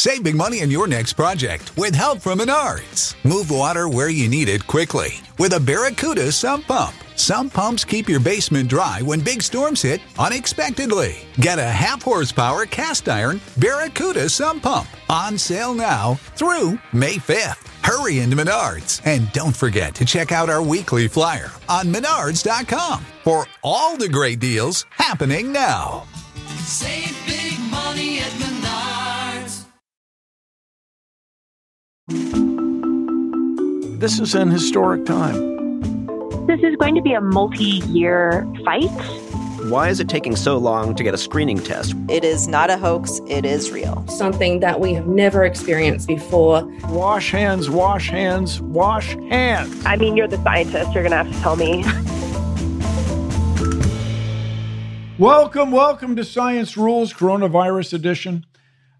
Save big money on your next project with help from Menards. Move water where you need it quickly with a Barracuda sump pump. Some pumps keep your basement dry when big storms hit unexpectedly. Get a half horsepower cast iron Barracuda sump pump on sale now through May 5th. Hurry into Menards and don't forget to check out our weekly flyer on menards.com for all the great deals happening now. Save big money at Menards. This is an historic time. This is going to be a multi year fight. Why is it taking so long to get a screening test? It is not a hoax, it is real. Something that we have never experienced before. Wash hands, wash hands, wash hands. I mean, you're the scientist. You're going to have to tell me. Welcome, welcome to Science Rules Coronavirus Edition.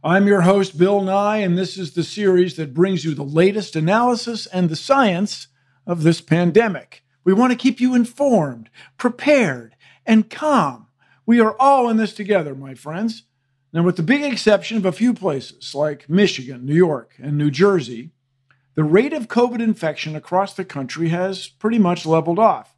I'm your host, Bill Nye, and this is the series that brings you the latest analysis and the science of this pandemic. We want to keep you informed, prepared, and calm. We are all in this together, my friends. Now, with the big exception of a few places like Michigan, New York, and New Jersey, the rate of COVID infection across the country has pretty much leveled off.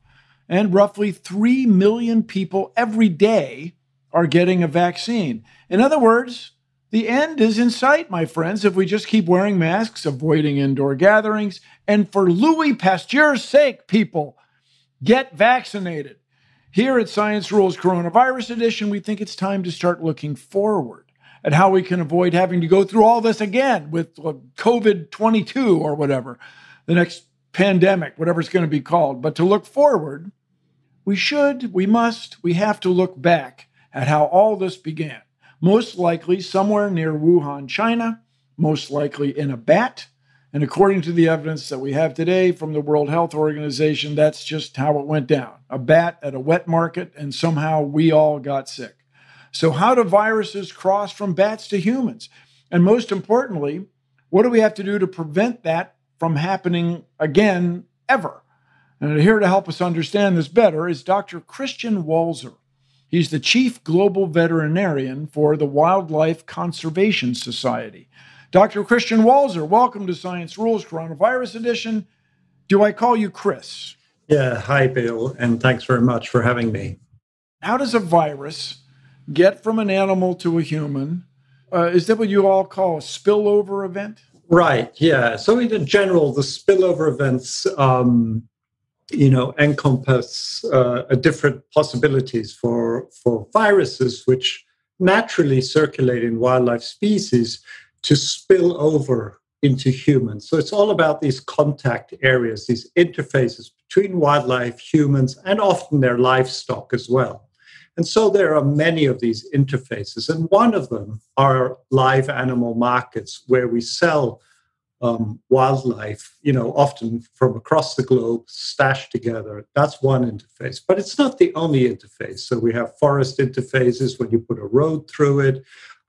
And roughly 3 million people every day are getting a vaccine. In other words, the end is in sight, my friends, if we just keep wearing masks, avoiding indoor gatherings, and for Louis Pasteur's sake, people, get vaccinated. Here at Science Rules Coronavirus Edition, we think it's time to start looking forward at how we can avoid having to go through all this again with COVID 22 or whatever, the next pandemic, whatever it's going to be called. But to look forward, we should, we must, we have to look back at how all this began most likely somewhere near Wuhan, China, most likely in a bat. And according to the evidence that we have today from the World Health Organization, that's just how it went down a bat at a wet market, and somehow we all got sick. So, how do viruses cross from bats to humans? And most importantly, what do we have to do to prevent that from happening again ever? And here to help us understand this better is Dr. Christian Walzer. He's the chief global veterinarian for the Wildlife Conservation Society. Dr. Christian Walzer, welcome to Science Rules Coronavirus Edition. Do I call you Chris? Yeah, hi, Bill, and thanks very much for having me. How does a virus get from an animal to a human? Uh, is that what you all call a spillover event? Right, yeah. So, in general, the spillover events um, you know encompass uh, different possibilities for for viruses which naturally circulate in wildlife species to spill over into humans. So it's all about these contact areas these interfaces between wildlife humans and often their livestock as well. And so there are many of these interfaces and one of them are live animal markets where we sell um, wildlife, you know, often from across the globe, stashed together. That's one interface, but it's not the only interface. So we have forest interfaces when you put a road through it.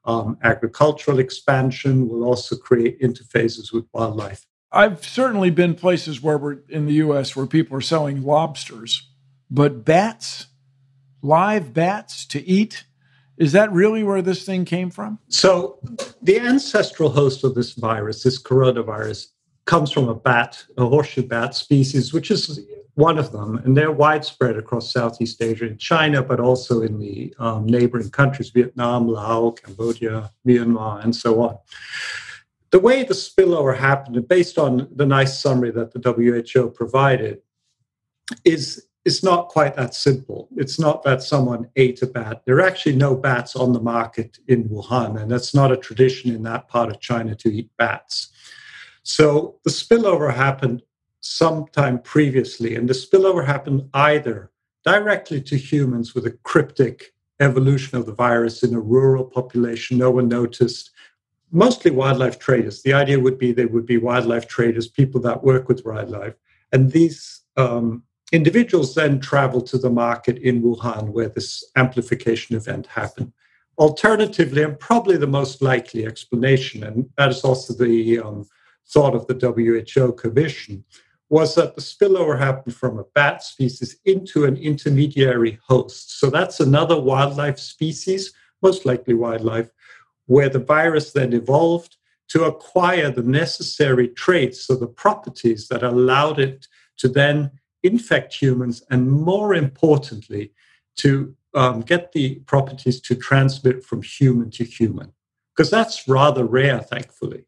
Um, agricultural expansion will also create interfaces with wildlife. I've certainly been places where we're in the U.S. where people are selling lobsters, but bats, live bats to eat is that really where this thing came from? So, the ancestral host of this virus, this coronavirus, comes from a bat, a horseshoe bat species, which is one of them. And they're widespread across Southeast Asia and China, but also in the um, neighboring countries Vietnam, Laos, Cambodia, Myanmar, and so on. The way the spillover happened, based on the nice summary that the WHO provided, is it's not quite that simple. It's not that someone ate a bat. There are actually no bats on the market in Wuhan, and that's not a tradition in that part of China to eat bats. So the spillover happened sometime previously, and the spillover happened either directly to humans with a cryptic evolution of the virus in a rural population, no one noticed. Mostly wildlife traders. The idea would be they would be wildlife traders, people that work with wildlife. And these um, Individuals then travel to the market in Wuhan where this amplification event happened. Alternatively, and probably the most likely explanation, and that is also the um, thought of the WHO Commission, was that the spillover happened from a bat species into an intermediary host. So that's another wildlife species, most likely wildlife, where the virus then evolved to acquire the necessary traits, so the properties that allowed it to then infect humans, and more importantly, to um, get the properties to transmit from human to human. Because that's rather rare, thankfully.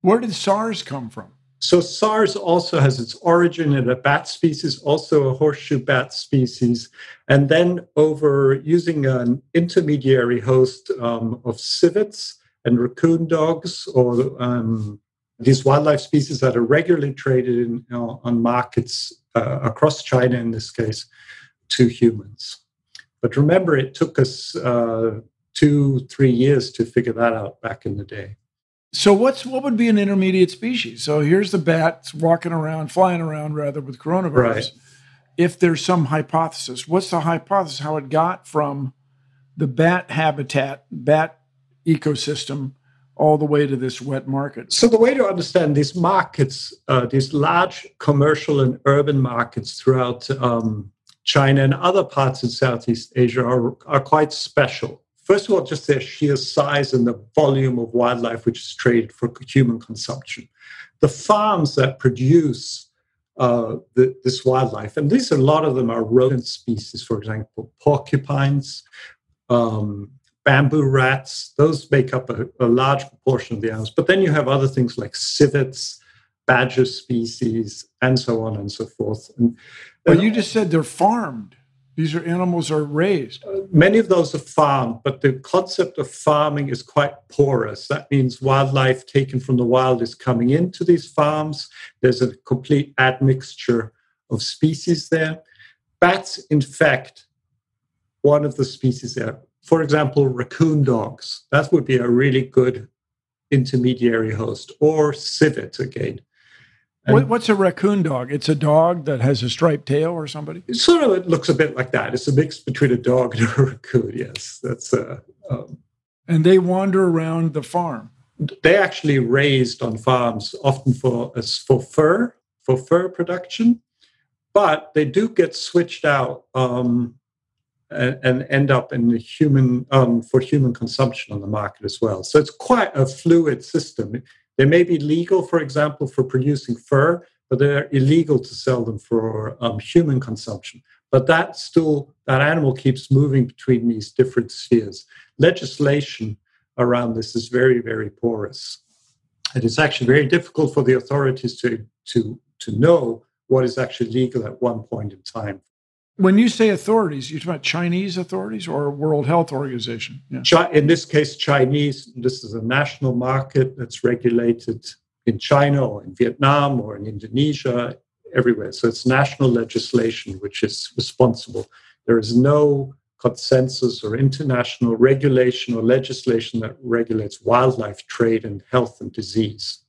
Where did SARS come from? So SARS also has its origin in a bat species, also a horseshoe bat species, and then over using an intermediary host um, of civets and raccoon dogs, or um, these wildlife species that are regularly traded in, you know, on markets uh, across China, in this case, to humans. But remember, it took us uh, two, three years to figure that out back in the day. So what's what would be an intermediate species? So here's the bat walking around, flying around rather with coronavirus. Right. If there's some hypothesis, what's the hypothesis? How it got from the bat habitat, bat ecosystem, all the way to this wet market? So the way to understand these markets, uh, these large commercial and urban markets throughout um, China and other parts of Southeast Asia are, are quite special First of all, just their sheer size and the volume of wildlife which is traded for human consumption. The farms that produce uh, the, this wildlife, and these a lot of them are rodent species, for example, porcupines, um, bamboo rats. Those make up a, a, large proportion of the animals. But then you have other things like civets, badger species, and so on and so forth. And, well, you just said they're farmed. These are animals are raised. Uh, many of those are farmed, but the concept of farming is quite porous. That means wildlife taken from the wild is coming into these farms. There's a complete admixture of species there. Bats infect one of the species there. For example, raccoon dogs. That would be a really good intermediary host, or civet again. And What's a raccoon dog? It's a dog that has a striped tail or somebody? It sort of it looks a bit like that. It's a mix between a dog and a raccoon, yes. That's a, um, And they wander around the farm. They actually raised on farms, often for, for fur, for fur production. But they do get switched out um, and, end up in the human um, for human consumption on the market as well. So it's quite a fluid system they may be legal, for example, for producing fur, but they're illegal to sell them for um, human consumption. But that still, that animal keeps moving between these different spheres. Legislation around this is very, very porous. And it's actually very difficult for the authorities to, to, to know what is actually legal at one point in time. When you say authorities, you're talking about Chinese authorities or World Health Organization? Yeah. In this case, Chinese. This is a national market that's regulated in China or in Vietnam or in Indonesia, everywhere. So it's national legislation which is responsible. There is no consensus or international regulation or legislation that regulates wildlife trade and health and disease,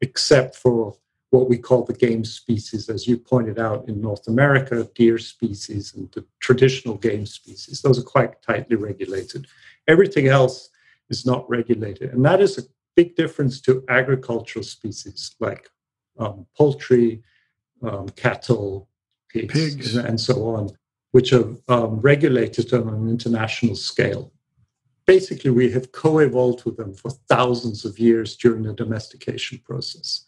except for what we call the game species, as you pointed out in North America, deer species and the traditional game species. Those are quite tightly regulated. Everything else is not regulated. And that is a big difference to agricultural species like um, poultry, um, cattle, pigs, pigs, and so on, which are um, regulated on an international scale. Basically, we have co evolved with them for thousands of years during the domestication process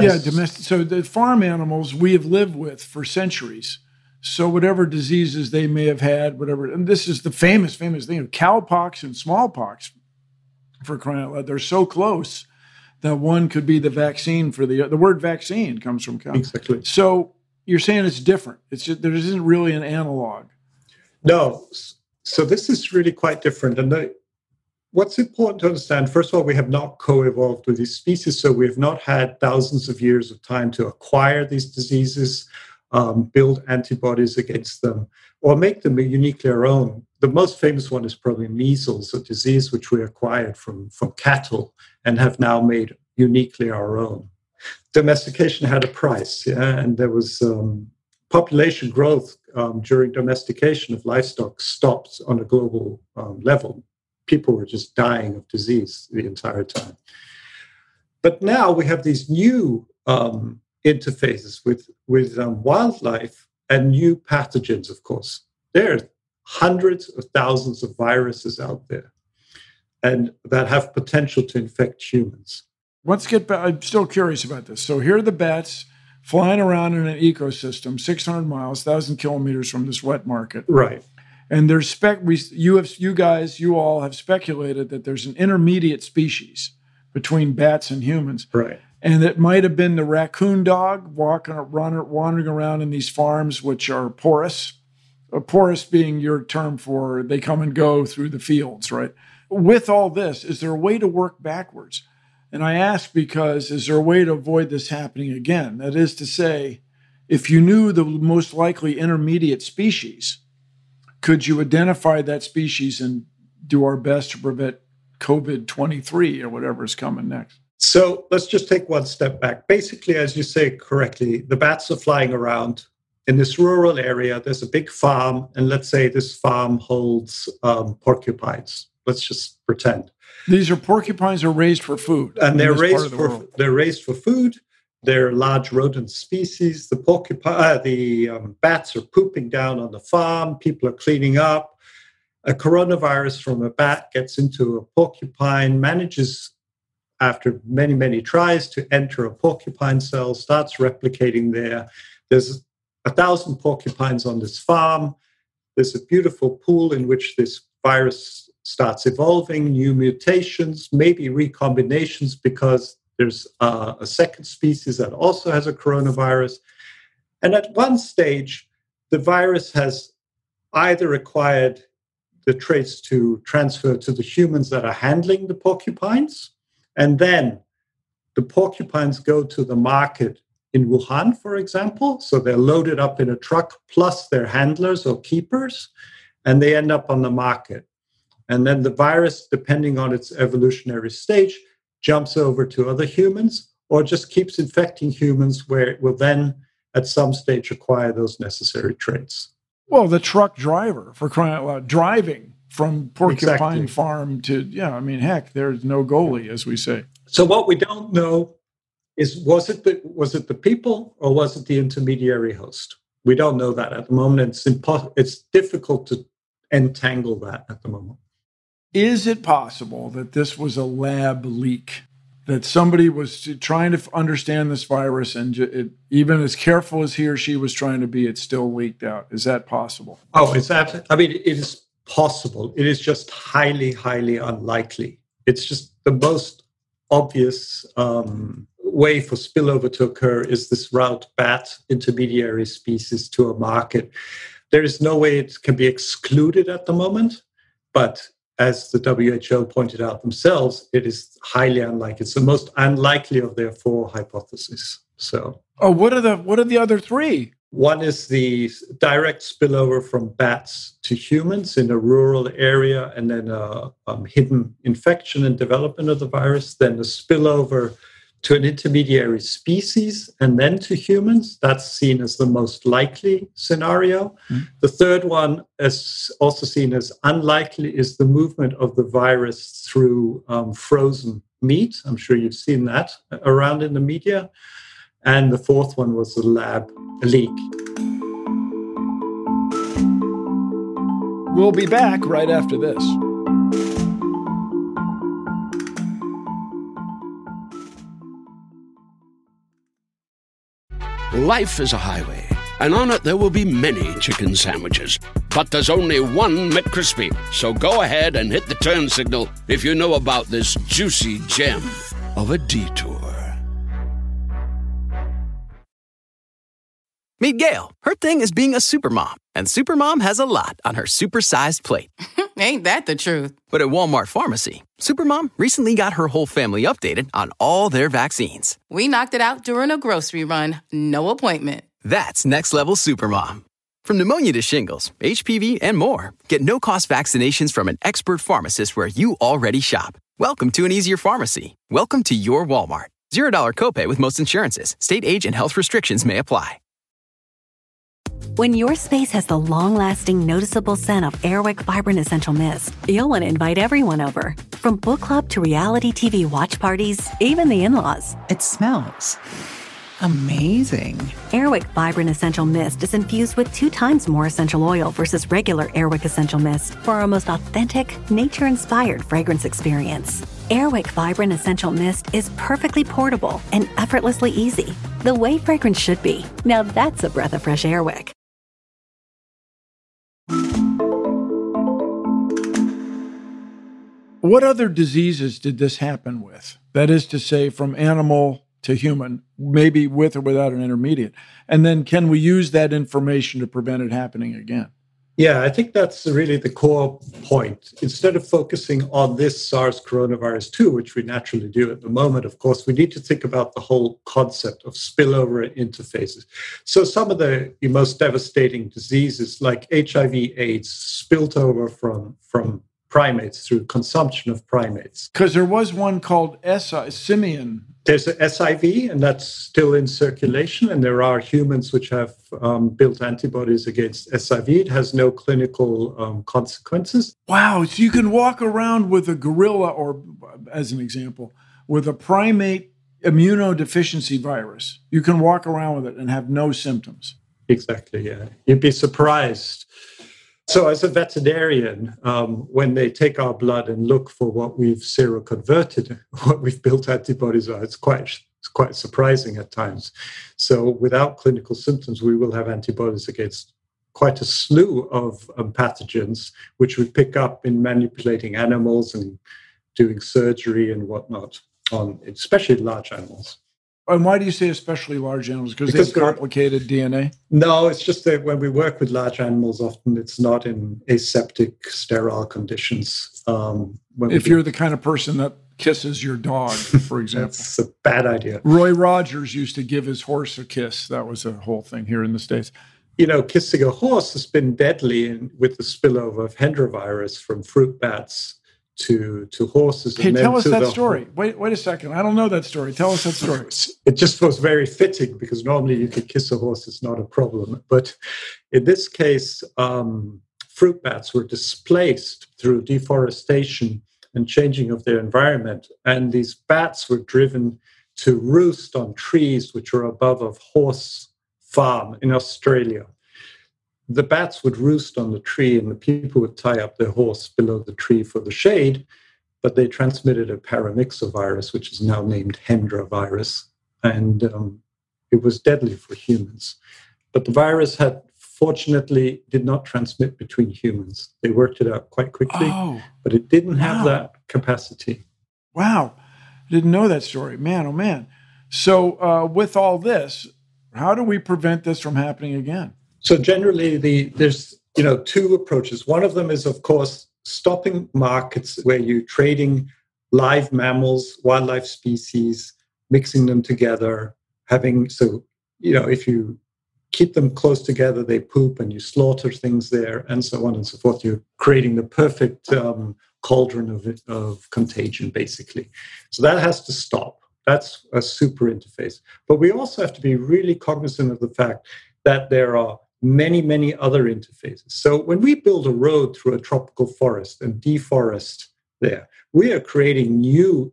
yeah, domestic. So the farm animals we have lived with for centuries. So whatever diseases they may have had, whatever, and this is the famous, famous thing of cowpox and smallpox. For crying out loud, they're so close that one could be the vaccine for the the word vaccine comes from cow. Exactly. So you're saying it's different. It's just, there isn't really an analog. No. So this is really quite different, and the, what's important to understand first of all we have not co-evolved with these species so we have not had thousands of years of time to acquire these diseases um, build antibodies against them or make them uniquely our own. The most famous one is probably measles a disease which we acquired from, from cattle and have now made uniquely our own. Domestication had a price yeah and there was um, population growth um, during domestication of livestock stopped on a global um, level people were just dying of disease the entire time. But now we have these new um, interfaces with, with um, wildlife and new pathogens, of course. There are hundreds of thousands of viruses out there and that have potential to infect humans. Let's get back. I'm still curious about this. So here are the bats flying around in an ecosystem 600 miles, 1,000 kilometers from this wet market. Right. And there's spec. We, you have, you guys, you all have speculated that there's an intermediate species between bats and humans. Right. And it might have been the raccoon dog walking, running, wandering around in these farms, which are porous. A porous being your term for they come and go through the fields, right? With all this, is there a way to work backwards? And I ask because is there a way to avoid this happening again? That is to say, if you knew the most likely intermediate species, could you identify that species and do our best to prevent COVID 23 or whatever is coming next? So let's just take one step back. Basically, as you say correctly, the bats are flying around in this rural area. There's a big farm, and let's say this farm holds um, porcupines. Let's just pretend. These are porcupines are raised for food, and they're raised the for world. they're raised for food. They're large rodent species. The porcupine, uh, the um, bats are pooping down on the farm. People are cleaning up. A coronavirus from a bat gets into a porcupine, manages after many many tries to enter a porcupine cell, starts replicating there. There's a thousand porcupines on this farm. There's a beautiful pool in which this virus starts evolving, new mutations, maybe recombinations because there's uh, a second species that also has a coronavirus. And at one stage, the virus has either acquired the traits to transfer to the humans that are handling the porcupines, and then the porcupines go to the market in Wuhan, for example. So they're loaded up in a truck plus their handlers or keepers, and they end up on the market. And then the virus, depending on its evolutionary stage, jumps over to other humans or just keeps infecting humans where it will then at some stage acquire those necessary traits. Well, the truck driver, for crying out loud, driving from Porcupine exactly. Farm to, yeah, I mean, heck, there's no goalie, as we say. So what we don't know is was it the, was it the people or was it the intermediary host? We don't know that at the moment. It's impossible. It's difficult to entangle that at the moment. Is it possible that this was a lab leak? That somebody was trying to understand this virus, and it, even as careful as he or she was trying to be, it still leaked out. Is that possible? Oh, it's absolutely. I mean, it is possible. It is just highly, highly unlikely. It's just the most obvious um, way for spillover to occur is this route bat intermediary species to a market. There is no way it can be excluded at the moment, but as the WHO pointed out themselves, it is highly unlikely. It's the most unlikely of their four hypotheses. So, oh, what are the what are the other three? One is the direct spillover from bats to humans in a rural area, and then a um, hidden infection and development of the virus. Then the spillover to an intermediary species and then to humans. That's seen as the most likely scenario. Mm-hmm. The third one, is also seen as unlikely, is the movement of the virus through um, frozen meat. I'm sure you've seen that around in the media. And the fourth one was the lab leak. We'll be back right after this. Life is a highway, and on it there will be many chicken sandwiches. But there's only one McCrispy. So go ahead and hit the turn signal if you know about this juicy gem of a detour. Meet Gail. Her thing is being a supermom, and supermom has a lot on her supersized plate. Ain't that the truth? But at Walmart Pharmacy, Supermom recently got her whole family updated on all their vaccines. We knocked it out during a grocery run, no appointment. That's next level Supermom. From pneumonia to shingles, HPV, and more, get no cost vaccinations from an expert pharmacist where you already shop. Welcome to an easier pharmacy. Welcome to your Walmart. $0 copay with most insurances. State age and health restrictions may apply. When your space has the long lasting, noticeable scent of Airwick Vibrant Essential Mist, you'll want to invite everyone over. From book club to reality TV watch parties, even the in laws. It smells amazing. Airwick Vibrant Essential Mist is infused with two times more essential oil versus regular Airwick Essential Mist for our most authentic, nature inspired fragrance experience. Airwick Vibrant Essential Mist is perfectly portable and effortlessly easy, the way fragrance should be. Now that's a breath of fresh Airwick. What other diseases did this happen with? That is to say, from animal to human, maybe with or without an intermediate. And then can we use that information to prevent it happening again? Yeah, I think that's really the core point. Instead of focusing on this SARS coronavirus 2, which we naturally do at the moment, of course, we need to think about the whole concept of spillover interfaces. So, some of the most devastating diseases like HIV, AIDS, spilt over from, from primates through consumption of primates. Because there was one called SI, simian. There's a SIV, and that's still in circulation. And there are humans which have um, built antibodies against SIV. It has no clinical um, consequences. Wow. So you can walk around with a gorilla, or as an example, with a primate immunodeficiency virus. You can walk around with it and have no symptoms. Exactly, yeah. You'd be surprised so, as a veterinarian, um, when they take our blood and look for what we've seroconverted, what we've built antibodies on, it's quite it's quite surprising at times. So, without clinical symptoms, we will have antibodies against quite a slew of um, pathogens, which we pick up in manipulating animals and doing surgery and whatnot on, especially large animals. And why do you say especially large animals? Because, because they have complicated DNA? No, it's just that when we work with large animals, often it's not in aseptic, sterile conditions. Um, if you're the kind of person that kisses your dog, for example. It's a bad idea. Roy Rogers used to give his horse a kiss. That was a whole thing here in the States. You know, kissing a horse has been deadly in, with the spillover of Hendra virus from fruit bats to to horses. Hey, tell us that story. Wait, wait a second. I don't know that story. Tell us that story. It just was very fitting because normally you could kiss a horse; it's not a problem. But in this case, um, fruit bats were displaced through deforestation and changing of their environment, and these bats were driven to roost on trees which were above a horse farm in Australia the bats would roost on the tree and the people would tie up their horse below the tree for the shade, but they transmitted a paramyxovirus, which is now named Hendra virus, and um, it was deadly for humans. But the virus had fortunately did not transmit between humans. They worked it out quite quickly, oh, but it didn't have wow. that capacity. Wow. I didn't know that story. Man, oh man. So, uh, with all this, how do we prevent this from happening again? So generally, the there's you know two approaches. One of them is, of course, stopping markets where you're trading live mammals, wildlife species, mixing them together, having so you know if you keep them close together, they poop, and you slaughter things there, and so on and so forth. You're creating the perfect um, cauldron of, of contagion, basically. So that has to stop. That's a super interface. But we also have to be really cognizant of the fact that there are many, many other interfaces. So when we build a road through a tropical forest and deforest there, we are creating new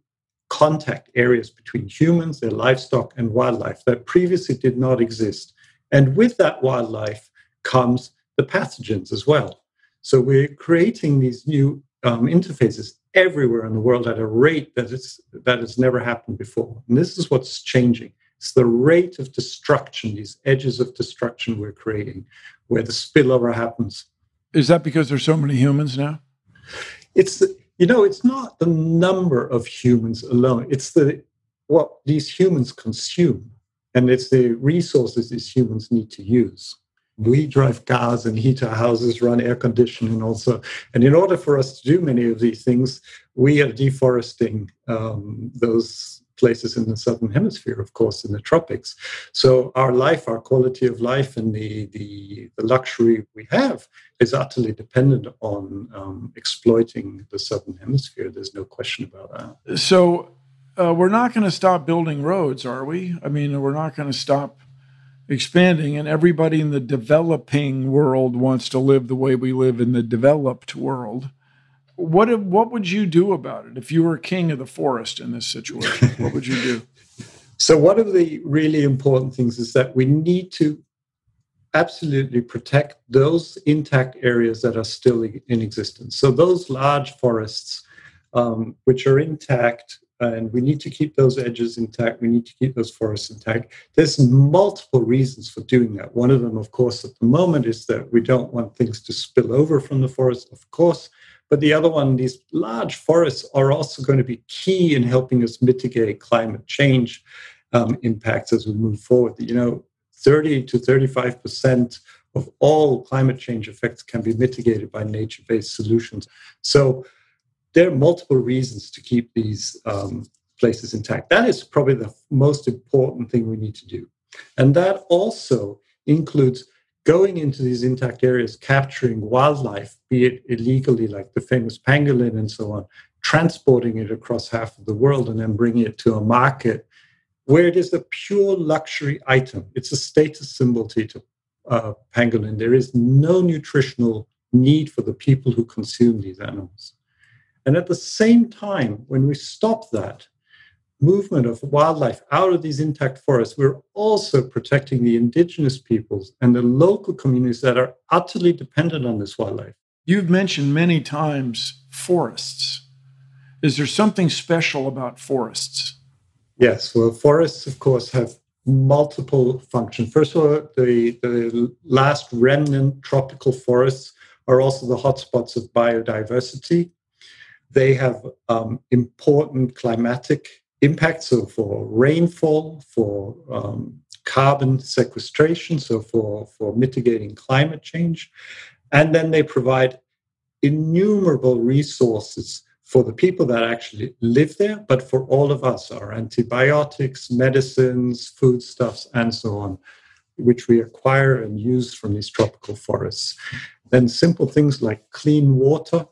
contact areas between humans, their livestock, and wildlife that previously did not exist. And with that wildlife comes the pathogens as well. So we're creating these new um, interfaces everywhere in the world at a rate that, is, that has never happened before. And this is what's changing. It's the rate of destruction, these edges of destruction we're creating, where the spillover happens. Is that because there's so many humans now? It's the, you know, it's not the number of humans alone. It's the what these humans consume, and it's the resources these humans need to use. We drive cars and heat our houses, run air conditioning also. And in order for us to do many of these things, we are deforesting um, those places in the southern hemisphere, of course, in the tropics. So our life, our quality of life, and the the, the luxury we have is utterly dependent on um, exploiting the southern hemisphere. There's no question about that. So uh, we're not going to stop building roads, are we? I mean, we're not going to stop expanding, and everybody in the developing world wants to live the way we live in the developed world. What what would you do about it if you were king of the forest in this situation? what would you do? So one of the really important things is that we need to absolutely protect those intact areas that are still in existence. So those large forests, um, which are intact, and we need to keep those edges intact. We need to keep those forests intact. There's multiple reasons for doing that. One of them, of course, at the moment is that we don't want things to spill over from the forest, of course. But the other one, these large forests are also going to be key in helping us mitigate climate change um, impacts as we move forward. You know, 30 to 35 percent of all climate change effects can be mitigated by nature-based solutions. So there are multiple reasons to keep these um, places intact. That is probably the most important thing we need to do. And that also includes going into these intact areas, capturing wildlife, be it illegally, like the famous pangolin and so on, transporting it across half of the world and then bringing it to a market where it is a pure luxury item. It's a status symbol to, uh, pangolin. There is no nutritional need for the people who consume these animals. And at the same time, when we stop that movement of wildlife out of these intact forests, we're also protecting the indigenous peoples and the local communities that are utterly dependent on this wildlife. You've mentioned many times forests. Is there something special about forests? Yes. Well, forests, of course, have multiple functions. First of all, the, the last remnant tropical forests are also the hotspots of biodiversity. They have um, important climatic impacts, so for rainfall, for um, carbon sequestration, so for, for mitigating climate change. And then they provide innumerable resources for the people that actually live there, but for all of us, our antibiotics, medicines, foodstuffs, and so on, which we acquire and use from these tropical forests. Then simple things like clean water,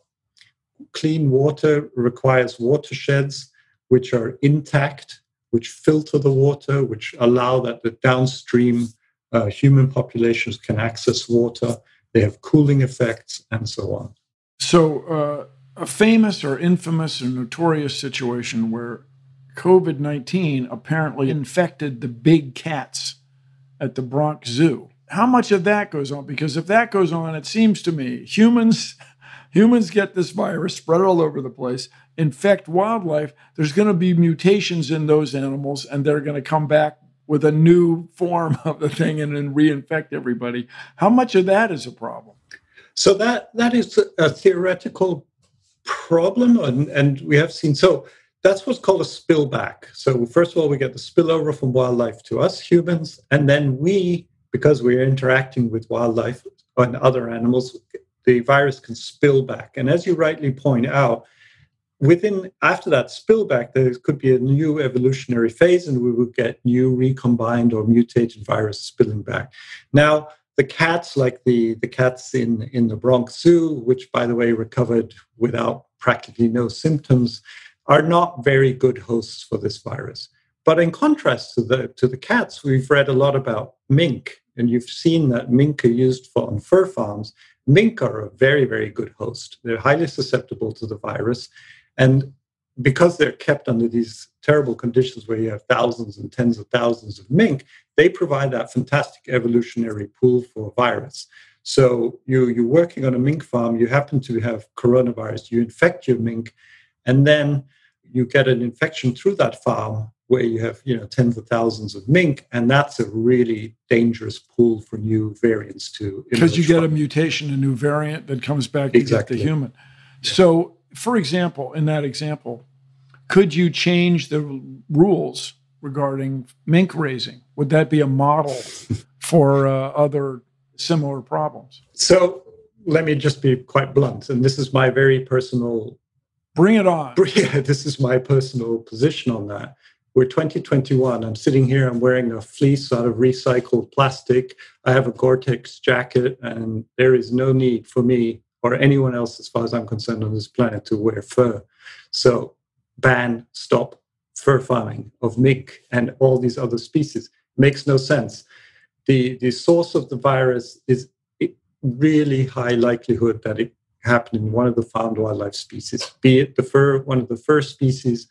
clean water requires watersheds which are intact, which filter the water, which allow that the downstream uh, human populations can access water. They have cooling effects and so on. So, uh, a famous or infamous or notorious situation where COVID 19 apparently infected the big cats at the Bronx Zoo. How much of that goes on? Because if that goes on, it seems to me humans humans get this virus spread all over the place, infect wildlife, there's going to be mutations in those animals and they're going to come back with a new form of the thing and then reinfect everybody. How much of that is a problem? So that that is a theoretical problem, and, and we have seen so that's what's called a spillback. So first of all, we get the spillover from wildlife to us humans, and then we, because we're interacting with wildlife and other animals, the virus can spill back. And as you rightly point out, within after that spillback, there could be a new evolutionary phase, and we would get new recombined or mutated virus spilling back. Now, the cats, like the, the cats in, in the Bronx Zoo, which by the way recovered without practically no symptoms, are not very good hosts for this virus. But in contrast to the to the cats, we've read a lot about mink, and you've seen that mink are used for on fur farms, Mink are a very, very good host. They're highly susceptible to the virus. And because they're kept under these terrible conditions where you have thousands and tens of thousands of mink, they provide that fantastic evolutionary pool for virus. So you, you're working on a mink farm, you happen to have coronavirus, you infect your mink, and then you get an infection through that farm where you have you know tens of thousands of mink, and that's a really dangerous pool for new variants to because you get a mutation, a new variant that comes back to exactly. get the human. Yeah. So, for example, in that example, could you change the rules regarding mink raising? Would that be a model for uh, other similar problems? So, let me just be quite blunt, and this is my very personal. Bring it on. Yeah, this is my personal position on that. We're 2021. I'm sitting here, I'm wearing a fleece out of recycled plastic. I have a Gore Tex jacket, and there is no need for me or anyone else, as far as I'm concerned, on this planet to wear fur. So, ban, stop fur farming of mink and all these other species makes no sense. the, the source of the virus is really high likelihood that it happened in one of the farmed wildlife species, be it the fur, one of the first species,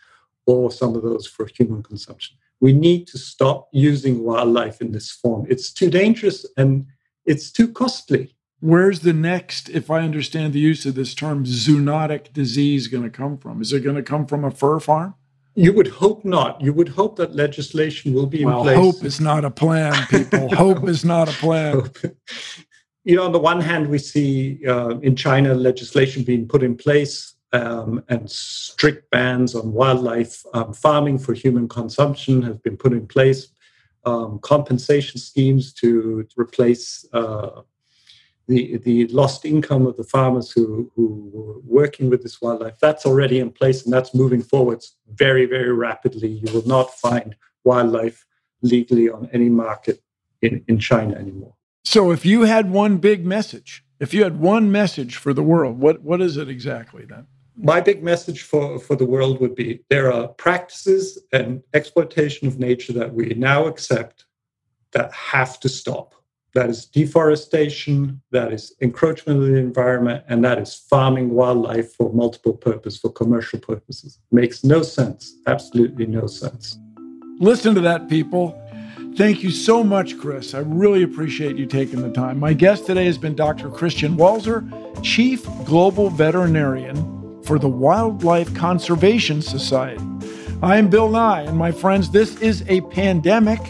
or some of those for human consumption. We need to stop using wildlife in this form. It's too dangerous and it's too costly. Where's the next, if I understand the use of this term, zoonotic disease going to come from? Is it going to come from a fur farm? You would hope not. You would hope that legislation will be well, in place. Hope is not a plan, people. hope is not a plan. You know, on the one hand, we see uh, in China legislation being put in place um, and strict bans on wildlife um, farming for human consumption have been put in place. Um, compensation schemes to, to replace uh, the, the lost income of the farmers who, who were working with this wildlife. That's already in place and that's moving forwards very, very rapidly. You will not find wildlife legally on any market in, in China anymore. So, if you had one big message, if you had one message for the world, what, what is it exactly then? my big message for, for the world would be there are practices and exploitation of nature that we now accept that have to stop. That is deforestation, that is encroachment of the environment, and that is farming wildlife for multiple purpose, for commercial purposes. Makes no sense, absolutely no sense. Listen to that, people. Thank you so much, Chris. I really appreciate you taking the time. My guest today has been Dr. Christian Walzer, Chief Global Veterinarian for the Wildlife Conservation Society. I am Bill Nye, and my friends, this is a pandemic.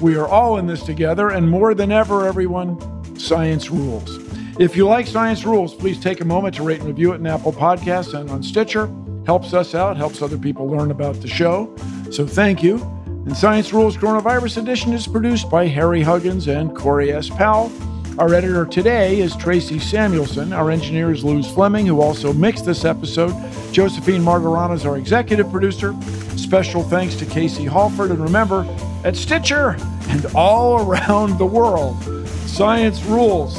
We are all in this together, and more than ever, everyone, science rules. If you like Science Rules, please take a moment to rate and review it in Apple Podcasts and on Stitcher. Helps us out, helps other people learn about the show. So thank you. And Science Rules Coronavirus Edition is produced by Harry Huggins and Corey S. Powell. Our editor today is Tracy Samuelson. Our engineer is Luz Fleming, who also mixed this episode. Josephine Margarana is our executive producer. Special thanks to Casey Halford. And remember, at Stitcher and all around the world, science rules.